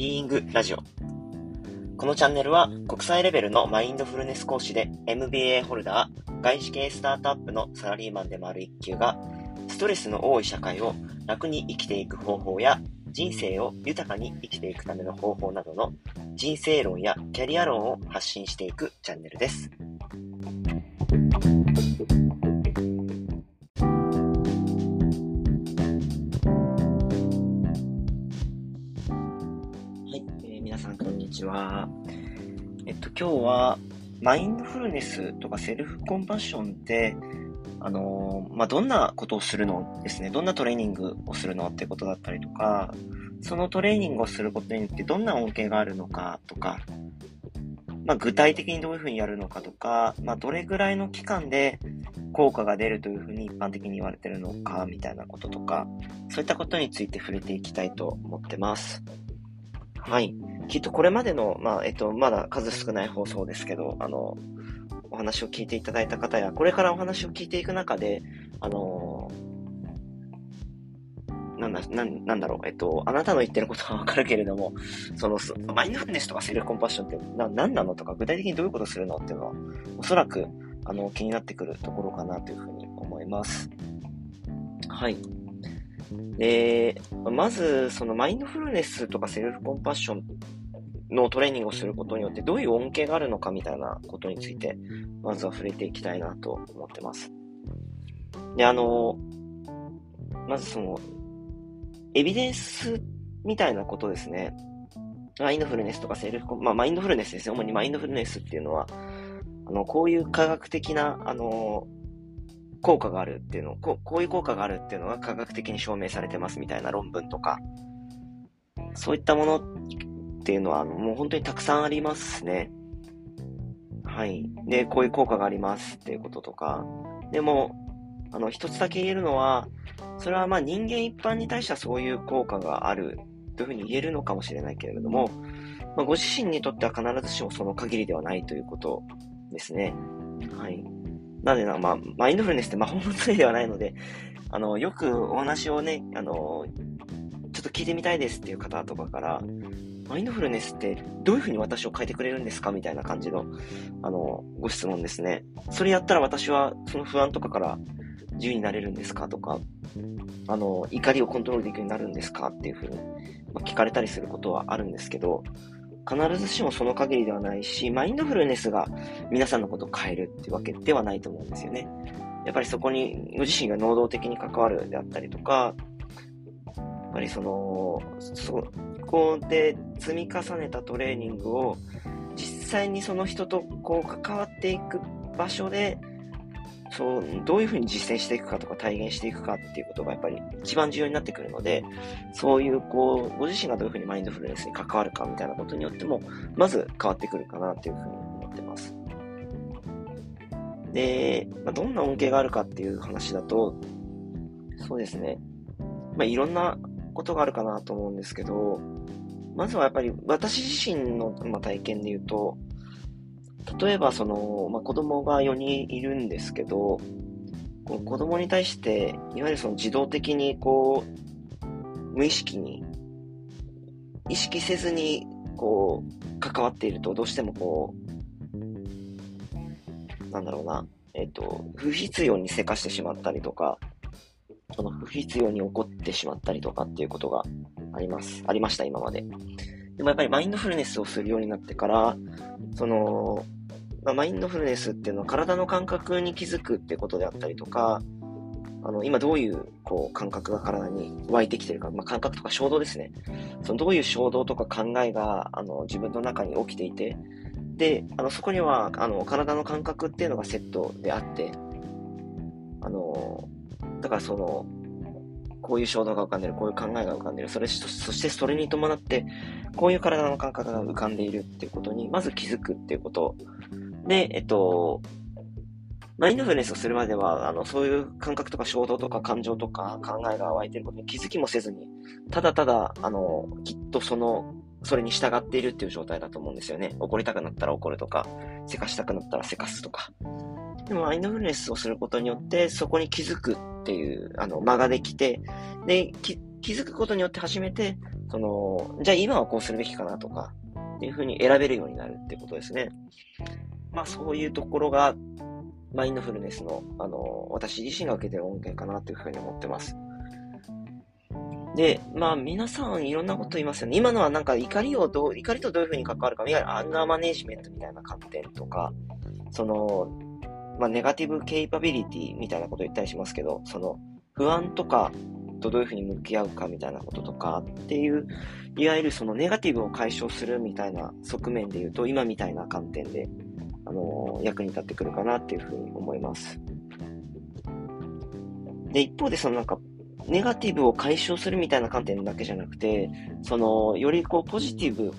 ビーイングラジオ。このチャンネルは国際レベルのマインドフルネス講師で MBA ホルダー、外資系スタートアップのサラリーマンでもある一級が、ストレスの多い社会を楽に生きていく方法や、人生を豊かに生きていくための方法などの人生論やキャリア論を発信していくチャンネルです。皆さん、こんにちは。えっと、今日は、マインドフルネスとかセルフコンパッションって、あのまあ、どんなことをするのですね、どんなトレーニングをするのってことだったりとか、そのトレーニングをすることによってどんな恩恵があるのかとか、まあ、具体的にどういうふうにやるのかとか、まあ、どれぐらいの期間で効果が出るというふうに一般的に言われてるのかみたいなこととか、そういったことについて触れていきたいと思ってます。はい。きっとこれまでの、まあ、えっと、まだ数少ない放送ですけど、あの、お話を聞いていただいた方や、これからお話を聞いていく中で、あの、なんだ、なん、なんだろう、えっと、あなたの言ってることはわかるけれども、その、マインドフルネスとかセルフコンパッションってな、何なの？とか、具体的にどういうことするの？っていうのは、おそらく、あの、気になってくるところかなというふうに思います。はい。で、まず、そのマインドフルネスとかセルフコンパッションのトレーニングをすることによってどういう恩恵があるのかみたいなことについて、まずは触れていきたいなと思ってます。で、あの、まずその、エビデンスみたいなことですね。マインドフルネスとかセルフコン、まあマインドフルネスですよ。主にマインドフルネスっていうのは、あの、こういう科学的な、あの、効果があるっていうのこ、こういう効果があるっていうのが科学的に証明されてますみたいな論文とか、そういったものっていうのは、もう本当にたくさんありますね。はい。で、こういう効果がありますっていうこととか。でも、あの、一つだけ言えるのは、それはまあ人間一般に対してはそういう効果があるというふうに言えるのかもしれないけれども、まあ、ご自身にとっては必ずしもその限りではないということですね。はい。なのでな、まあ、マインドフルネスって魔法の杖ではないので、あの、よくお話をね、あの、ちょっと聞いてみたいですっていう方とかから、マインドフルネスってどういうふうに私を変えてくれるんですかみたいな感じの、あの、ご質問ですね。それやったら私はその不安とかから自由になれるんですかとか、あの、怒りをコントロールできるようになるんですかっていうふうに、まあ、聞かれたりすることはあるんですけど、必ずしもその限りではないし、マインドフルネスが皆さんのことを変えるってわけではないと思うんですよね。やっぱりそこにご自身が能動的に関わるであったりとか、やっぱりその、そこで積み重ねたトレーニングを実際にその人とこう関わっていく場所で、そう、どういうふうに実践していくかとか体現していくかっていうことがやっぱり一番重要になってくるので、そういうこう、ご自身がどういうふうにマインドフルネスに関わるかみたいなことによっても、まず変わってくるかなっていうふうに思ってます。で、まあ、どんな恩恵があるかっていう話だと、そうですね。まあ、いろんなことがあるかなと思うんですけど、まずはやっぱり私自身の、体験で言うと、例えばその、まあ、子供が4人いるんですけど、この子供に対して、いわゆるその自動的にこう、無意識に、意識せずに、こう、関わっていると、どうしてもこう、なんだろうな、えっ、と、不必要にせかしてしまったりとか、その不必要に怒ってしまったりとかっていうことがあります。ありました、今まで。でもやっぱりマインドフルネスをするようになってから、その、まあ、マインドフルネスっていうのは体の感覚に気づくってことであったりとか、あの、今どういう、こう、感覚が体に湧いてきてるか、まあ、感覚とか衝動ですね。その、どういう衝動とか考えが、あの、自分の中に起きていて、で、あの、そこには、あの、体の感覚っていうのがセットであって、あの、だからその、こういう衝動が浮かんでる、こういう考えが浮かんでる、それ、そしてそれに伴って、こういう体の感覚が浮かんでいるっていうことに、まず気づくっていうことで、えっと、マインドフルネスをするまでは、あの、そういう感覚とか衝動とか感情とか考えが湧いてることに気づきもせずに、ただただ、あの、きっとその、それに従っているっていう状態だと思うんですよね。怒りたくなったら怒るとか、せかしたくなったらせかすとか。でも、マインドフルネスをすることによって、そこに気づくっていう、あの、間ができて、で、気づくことによって初めて、その、じゃあ今はこうするべきかなとか、っていうふうに選べるようになるってことですね。まあそういうところが、マインドフルネスの、あの、私自身が受けてる恩恵かなというふうに思ってます。で、まあ皆さんいろんなこと言いますよね。今のはなんか怒りをどう、怒りとどういうふうに関わるか、いわゆるアンガーマネジメントみたいな観点とか、その、まあネガティブケイパビリティみたいなこと言ったりしますけど、その不安とかとどういうふうに向き合うかみたいなこととかっていう、いわゆるそのネガティブを解消するみたいな側面で言うと、今みたいな観点で、あの、役に立ってくるかなっていうふうに思います。で、一方でそのなんかネガティブを解消するみたいな観点だけじゃなくて、その、よりこう、ポジティブ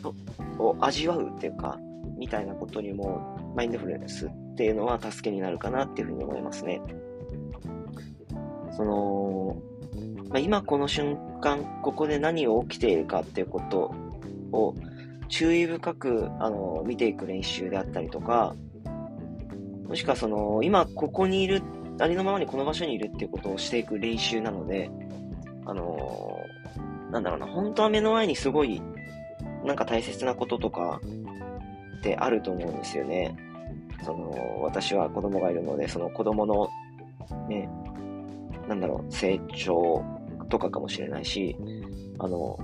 を味わうっていうか、みたいなことにも、マインドフルネスっていうのは助けになるかなっていうふうに思いますね。その、まあ、今この瞬間、ここで何を起きているかっていうことを注意深く、あの、見ていく練習であったりとか、もしくはその、今ここにいるありのままにこの場所にいるっていうことをしていく練習なので、あの、なんだろうな、本当は目の前にすごい、なんか大切なこととかってあると思うんですよね。その、私は子供がいるので、その子供の、ね、なんだろう、成長とかかもしれないし、あの、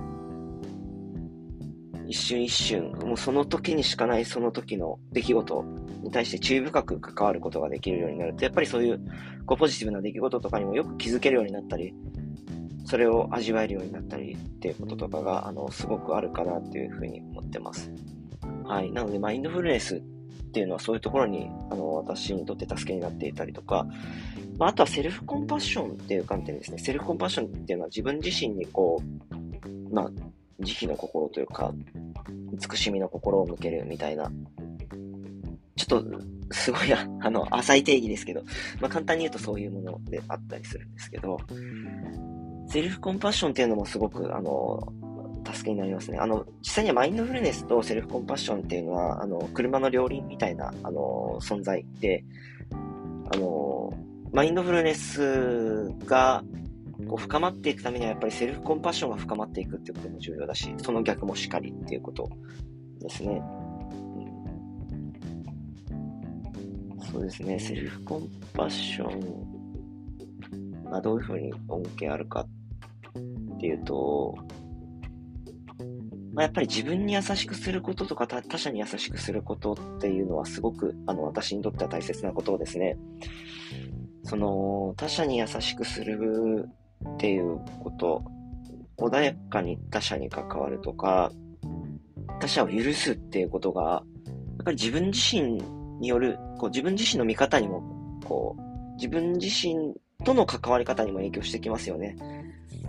一瞬一瞬、もうその時にしかないその時の出来事に対して注意深く関わることができるようになると、やっぱりそういうこうポジティブな出来事とかにもよく気づけるようになったり、それを味わえるようになったりっていうこととかが、あの、すごくあるかなっていうふうに思ってます。はい。なので、マインドフルネスっていうのはそういうところに、あの、私にとって助けになっていたりとか、まあ、あとはセルフコンパッションっていう観点ですね。セルフコンパッションっていうのは自分自身にこう、まあ、慈悲の心というか、慈しみの心を向けるみたいな、ちょっと、すごい、あの、浅い定義ですけど、まあ、簡単に言うとそういうものであったりするんですけど、セルフコンパッションっていうのもすごく、あの、助けになりますね。あの、実際にはマインドフルネスとセルフコンパッションっていうのは、あの、車の両輪みたいな、あの、存在で、あの、マインドフルネスが、こう深まっていくためにはやっぱりセルフコンパッションが深まっていくっていうことも重要だし、その逆もしかりっていうことですね。うん、そうですね、セルフコンパッションがどういうふうに恩恵あるかっていうと、まあ、やっぱり自分に優しくすることとか他者に優しくすることっていうのはすごくあの私にとっては大切なことですね。その他者に優しくするっていうこと、穏やかに他者に関わるとか、他者を許すっていうことが、やっぱり自分自身による、こう自分自身の見方にも、こう、自分自身との関わり方にも影響してきますよね。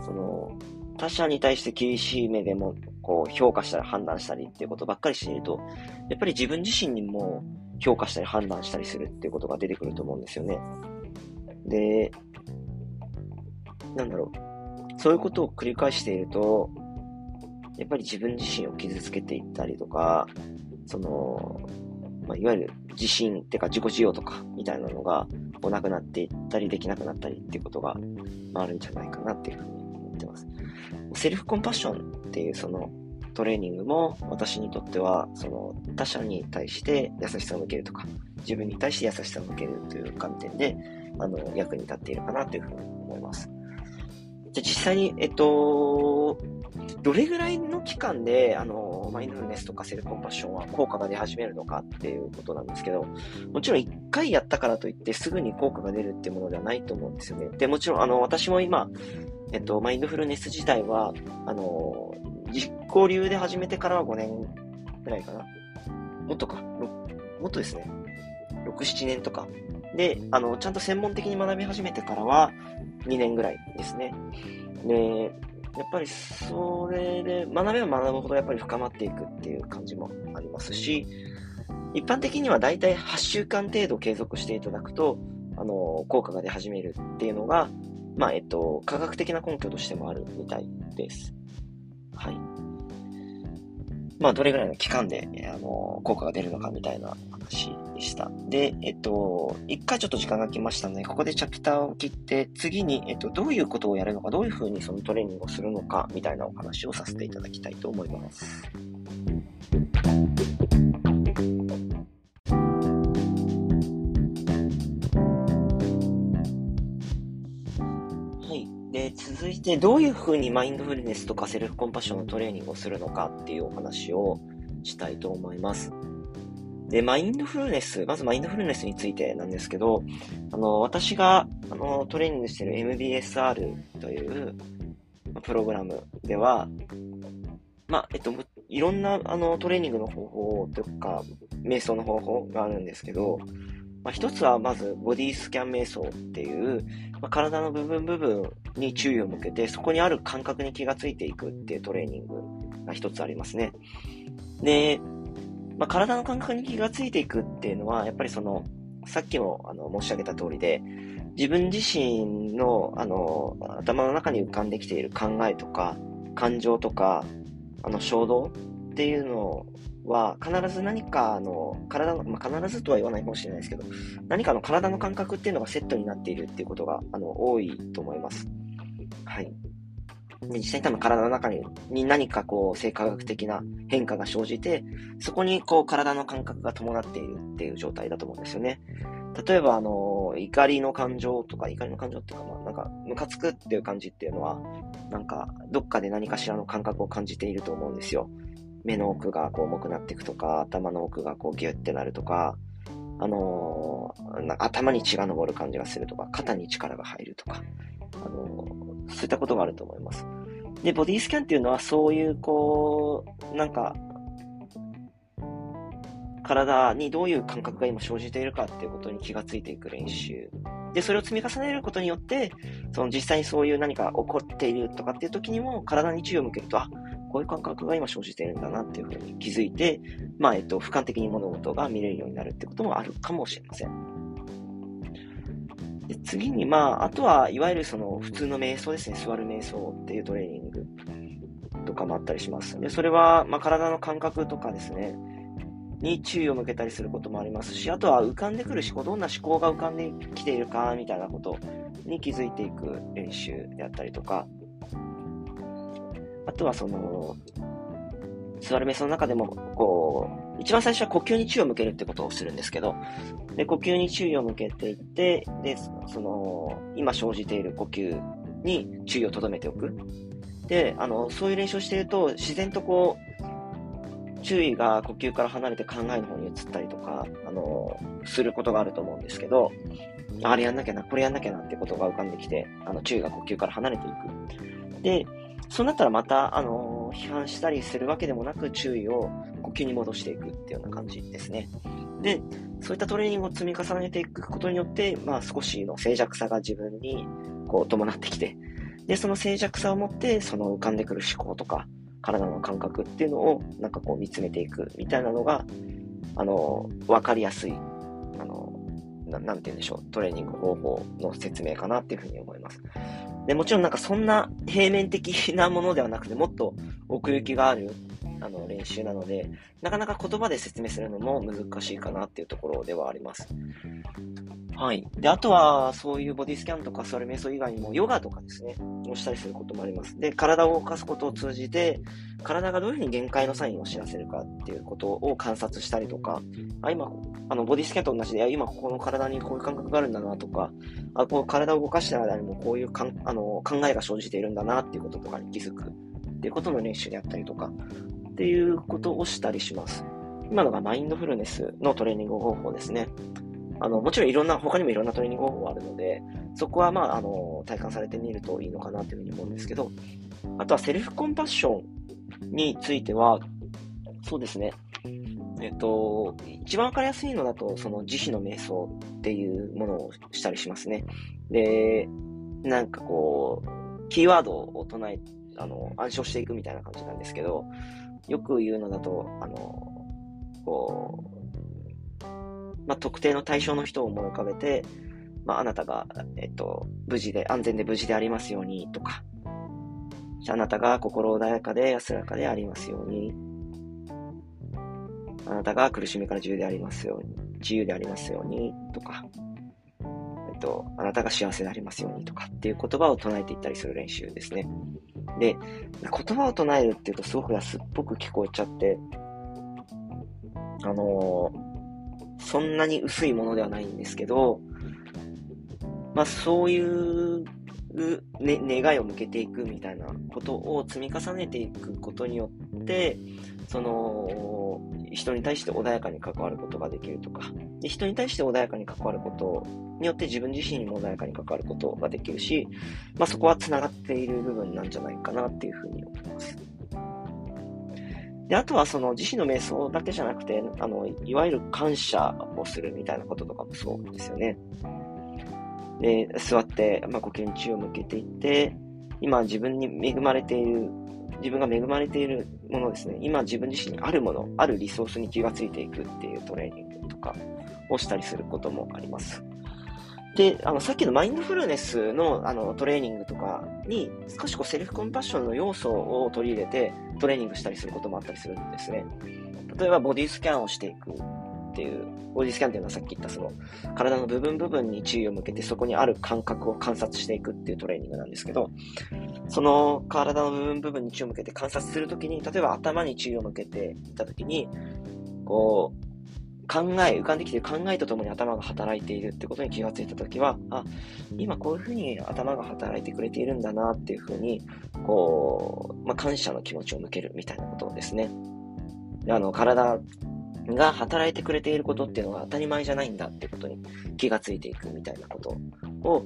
その、他者に対して厳しい目でも、こう、評価したり判断したりっていうことばっかりしていると、やっぱり自分自身にも評価したり判断したりするっていうことが出てくると思うんですよね。で、なんだろう、そういうことを繰り返していると、やっぱり自分自身を傷つけていったりとか、その、まあ、いわゆる自信っていうか自己需要とかみたいなのがこうなくなっていったりできなくなったりっていうことが、あ、あるんじゃないかなっていうふうに思ってます。セルフコンパッションっていうそのトレーニングも私にとってはその他者に対して優しさを向けるとか自分に対して優しさを向けるという観点であの役に立っているかなというふうに思います。じゃ実際に、えっと、どれぐらいの期間で、あの、マインドフルネスとかセルフコンパッションは効果が出始めるのかっていうことなんですけど、もちろん一回やったからといってすぐに効果が出るっていうものではないと思うんですよね。で、もちろん、あの、私も今、えっと、マインドフルネス自体は、あの、実行流で始めてからは5年ぐらいかな。もっとか、もっとですね。6、7年とか。で、あの、ちゃんと専門的に学び始めてからは、2年ぐらいですね。で、やっぱりそれで学べば学ぶほどやっぱり深まっていくっていう感じもありますし、一般的にはだいたい8週間程度継続していただくと、あの、効果が出始めるっていうのが、まあ、えっと、科学的な根拠としてもあるみたいです。はい。まあ、どれぐらいの期間で、あの、効果が出るのかみたいな話でした。で、えっと、一回ちょっと時間が来ましたので、ここでチャプターを切って、次に、えっと、どういうことをやるのか、どういうふうにそのトレーニングをするのか、みたいなお話をさせていただきたいと思います。で、続いてどういうふうにマインドフルネスとかセルフコンパッションのトレーニングをするのかっていうお話をしたいと思います。で、マインドフルネス、まずマインドフルネスについてなんですけど、あの、私が、あの、トレーニングしてる MBSR というプログラムでは、まあ、えっと、いろんな、あの、トレーニングの方法とか、瞑想の方法があるんですけど、まあ、一つはまず、ボディスキャン瞑想っていう、まあ、体の部分部分に注意を向けて、そこにある感覚に気がついていくっていうトレーニングが一つありますね。で、まあ、体の感覚に気がついていくっていうのは、やっぱりその、さっきもあの申し上げた通りで、自分自身のあの頭の中に浮かんできている考えとか、感情とか、あの衝動っていうのは、必ず何かの体の、まあ、必ずとは言わないかもしれないですけど、何かの体の感覚っていうのがセットになっているっていうことがあの多いと思います。はい。で実際に多分体の中にに何かこう生化学的な変化が生じて、そこにこう体の感覚が伴っているっていう状態だと思うんですよね。例えば、あの、怒りの感情とか、怒りの感情っていうか、ま、なんか、ムカつくっていう感じっていうのは、なんか、どっかで何かしらの感覚を感じていると思うんですよ。目の奥がこう重くなっていくとか、頭の奥がこうギュッてなるとか、あのー、頭に血が昇る感じがするとか、肩に力が入るとか、あのー、そういったことがあると思います。で、ボディスキャンっていうのはそういうこう、なんか、体にどういう感覚が今生じているかっていうことに気がついていく練習。で、それを積み重ねることによって、その実際にそういう何か起こっているとかっていう時にも体に注意を向けると、あ、こういう感覚が今生じてるんだなっていうふうに気づいて、まあ、えっと、俯瞰的に物事が見れるようになるってこともあるかもしれません。で次に、まあ、あとは、いわゆるその、普通の瞑想ですね、座る瞑想っていうトレーニングとかもあったりします。で、それは、まあ、体の感覚とかですね、に注意を向けたりすることもありますし、あとは浮かんでくる思考、どんな思考が浮かんできているか、みたいなことに気づいていく練習であったりとか、あとはその、座る瞑想の中でも、こう、一番最初は呼吸に注意を向けるってことをするんですけど、で、呼吸に注意を向けていって、で、その、今生じている呼吸に注意を留めておく。で、あの、そういう練習をしていると、自然とこう、注意が呼吸から離れて考えの方に移ったりとか、あの、することがあると思うんですけど、あれやんなきゃな、これやんなきゃなってことが浮かんできて、あの、注意が呼吸から離れていく。で、そうなったらまた、あの批判したりするわけでもなく、注意を呼吸に戻していくっていうような感じですね。で、そういったトレーニングを積み重ねていくことによって、まあ少しの静寂さが自分にこう伴ってきて、で、その静寂さを持って、その浮かんでくる思考とか、体の感覚っていうのをなんかこう見つめていくみたいなのが、あの、わかりやすい、あの、なんて言うんでしょう、トレーニング方法の説明かなっていうふうに思います。で、もちろんなんかそんな平面的なものではなくて、もっと奥行きがあるあの練習なので、なかなか言葉で説明するのも難しいかなっていうところではあります。はい。で、あとは、そういうボディスキャンとか座る瞑想以外にも、ヨガとかですね、をしたりすることもあります。で、体を動かすことを通じて、体がどういうふうに限界のサインを知らせるかっていうことを観察したりとか、あ、今、あの、ボディスキャンと同じで、今ここの体にこういう感覚があるんだなとか、あ、こう体を動かしてる間にもこういうかんあの考えが生じているんだなっていうこととかに気づくっていうことの練習であったりとか、っていうことをしたりします。今のがマインドフルネスのトレーニング方法ですね。あの、もちろんいろんな、他にもいろんなトレーニング方法があるので、そこはまあ、あの、体感されてみるといいのかなというふうに思うんですけど、あとはセルフコンパッションについては、そうですね。えっと、一番わかりやすいのだと、その慈悲の瞑想っていうものをしたりしますね。で、なんかこう、キーワードを唱え、あの、暗唱していくみたいな感じなんですけど、よく言うのだと、あの、こう、まあ、特定の対象の人を思い浮かべて、まあ、あなたが、えっと、無事で、安全で無事でありますようにとか、あなたが心穏やかで安らかでありますように、あなたが苦しみから自由でありますように、自由でありますように、とか、えっと、あなたが幸せでありますようにとかっていう言葉を唱えていったりする練習ですね。で、言葉を唱えるっていうとすごく安っぽく聞こえちゃって、あのー、そんなに薄いものではないんですけど、まあそういうね、願いを向けていくみたいなことを積み重ねていくことによって、その、人に対して穏やかに関わることができるとか、で人に対して穏やかに関わることによって自分自身にも穏やかに関わることができるし、まあそこは繋がっている部分なんじゃないかなっていうふうに思います。で、あとはその自身の瞑想だけじゃなくて、あの、いわゆる感謝をするみたいなこととかもそうですよね。で、座って、まあ、呼吸に注意を向けていって、今自分に恵まれている、自分が恵まれているものですね。今自分自身にあるもの、あるリソースに気がついていくっていうトレーニングとかをしたりすることもあります。で、あの、さっきのマインドフルネスのあのトレーニングとかに少しこうセルフコンパッションの要素を取り入れてトレーニングしたりすることもあったりするんですね。例えばボディスキャンをしていくっていう、ボディスキャンっていうのはさっき言ったその体の部分部分に注意を向けてそこにある感覚を観察していくっていうトレーニングなんですけど、その体の部分部分に注意を向けて観察するときに、例えば頭に注意を向けていたときに、こう、考え、浮かんできている考えとともに頭が働いているってことに気がついたときは、あ、今こういうふうに頭が働いてくれているんだなっていうふうに、こう、まあ、感謝の気持ちを向けるみたいなことですね。あの、体が働いてくれていることっていうのが当たり前じゃないんだってことに気がついていくみたいなことを、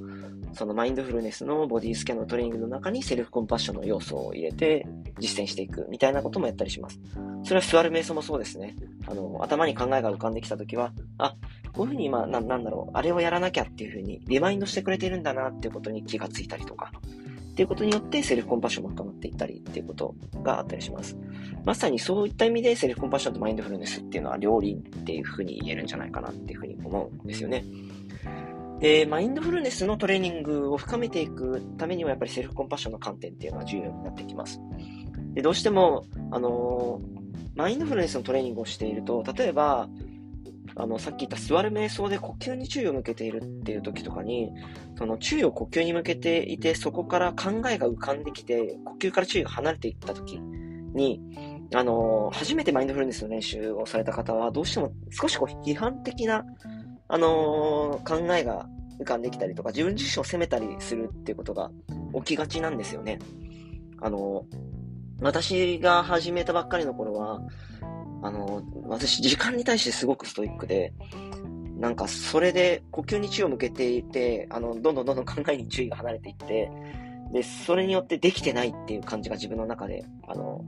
そのマインドフルネスのボディスキャンのトレーニングの中にセルフコンパッションの要素を入れて実践していくみたいなこともやったりします。それは座る瞑想もそうですね。あの、頭に考えが浮かんできたときは、あ、こういうふうに今、な、なんだろう、あれをやらなきゃっていうふうにリマインドしてくれてるんだなっていうことに気がついたりとか、っていうことによってセルフコンパッションも深まっていったりっていうことがあったりします。まさにそういった意味でセルフコンパッションとマインドフルネスっていうのは両輪っていうふうに言えるんじゃないかなっていうふうに思うんですよね。で、マインドフルネスのトレーニングを深めていくためにはやっぱりセルフコンパッションの観点っていうのは重要になってきます。で、どうしても、あのー、マインドフルネスのトレーニングをしていると、例えば、あの、さっき言った座る瞑想で呼吸に注意を向けているっていう時とかに、その注意を呼吸に向けていて、そこから考えが浮かんできて、呼吸から注意が離れていった時に、あの、初めてマインドフルネスの練習をされた方は、どうしても少しこう批判的な、あの考えが浮かんできたりとか、自分自身を責めたりするっていうことが起きがちなんですよね。あの、私が始めたばっかりの頃は、あの、私、時間に対してすごくストイックで、なんか、それで呼吸に注意を向けていて、あの、どんどんどんどん考えに注意が離れていって、で、それによってできてないっていう感じが自分の中で、あの、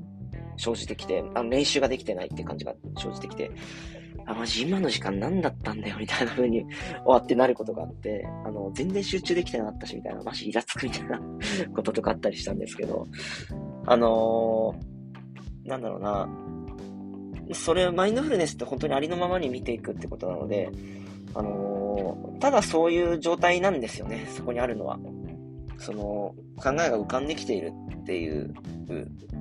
生じてきて、あの、練習ができてないっていう感じが生じてきて、あ、マジ今の時間何だったんだよ、みたいな風に終わってなることがあって、あの、全然集中できてなかったし、みたいな、マジイラつくみたいなこととかあったりしたんですけど、あのー、なんだろうな、それ、マインドフルネスって本当にありのままに見ていくってことなので、あのー、ただそういう状態なんですよね、そこにあるのは。その、考えが浮かんできているっていう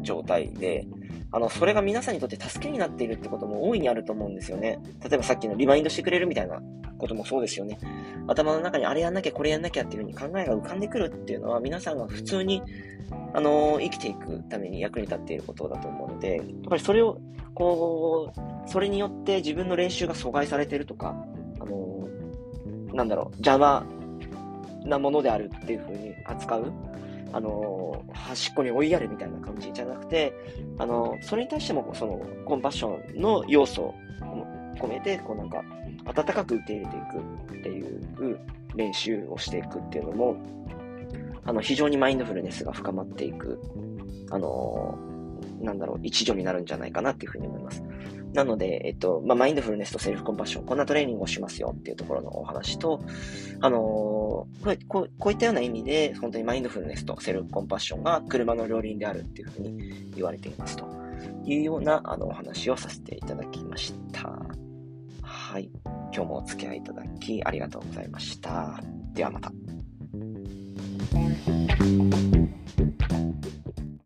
状態で、あの、それが皆さんにとって助けになっているってことも大いにあると思うんですよね。例えばさっきのリマインドしてくれるみたいなこともそうですよね。頭の中にあれやんなきゃこれやんなきゃっていうふうに考えが浮かんでくるっていうのは皆さんが普通にあの、生きていくために役に立っていることだと思うので、やっぱりそれを、こう、それによって自分の練習が阻害されてるとか、あの、なんだろう、邪魔なものであるっていうふうに扱う、あの、端っこに追いやるみたいな感じじゃなくて、あの、それに対しても、その、コンパッションの要素を込めて、こうなんか、温かく受け入れていくっていう練習をしていくっていうのも、あの、非常にマインドフルネスが深まっていく、あの、なんだろう、一助になるんじゃないかなっていうふうに思います。なので、えっと、まあ、マインドフルネスとセルフコンパッション、こんなトレーニングをしますよっていうところのお話と、あのー、これこう、こういったような意味で、本当にマインドフルネスとセルフコンパッションが車の両輪であるっていうふうに言われていますというような、あの、お話をさせていただきました。はい。今日もお付き合いいただきありがとうございました。ではまた。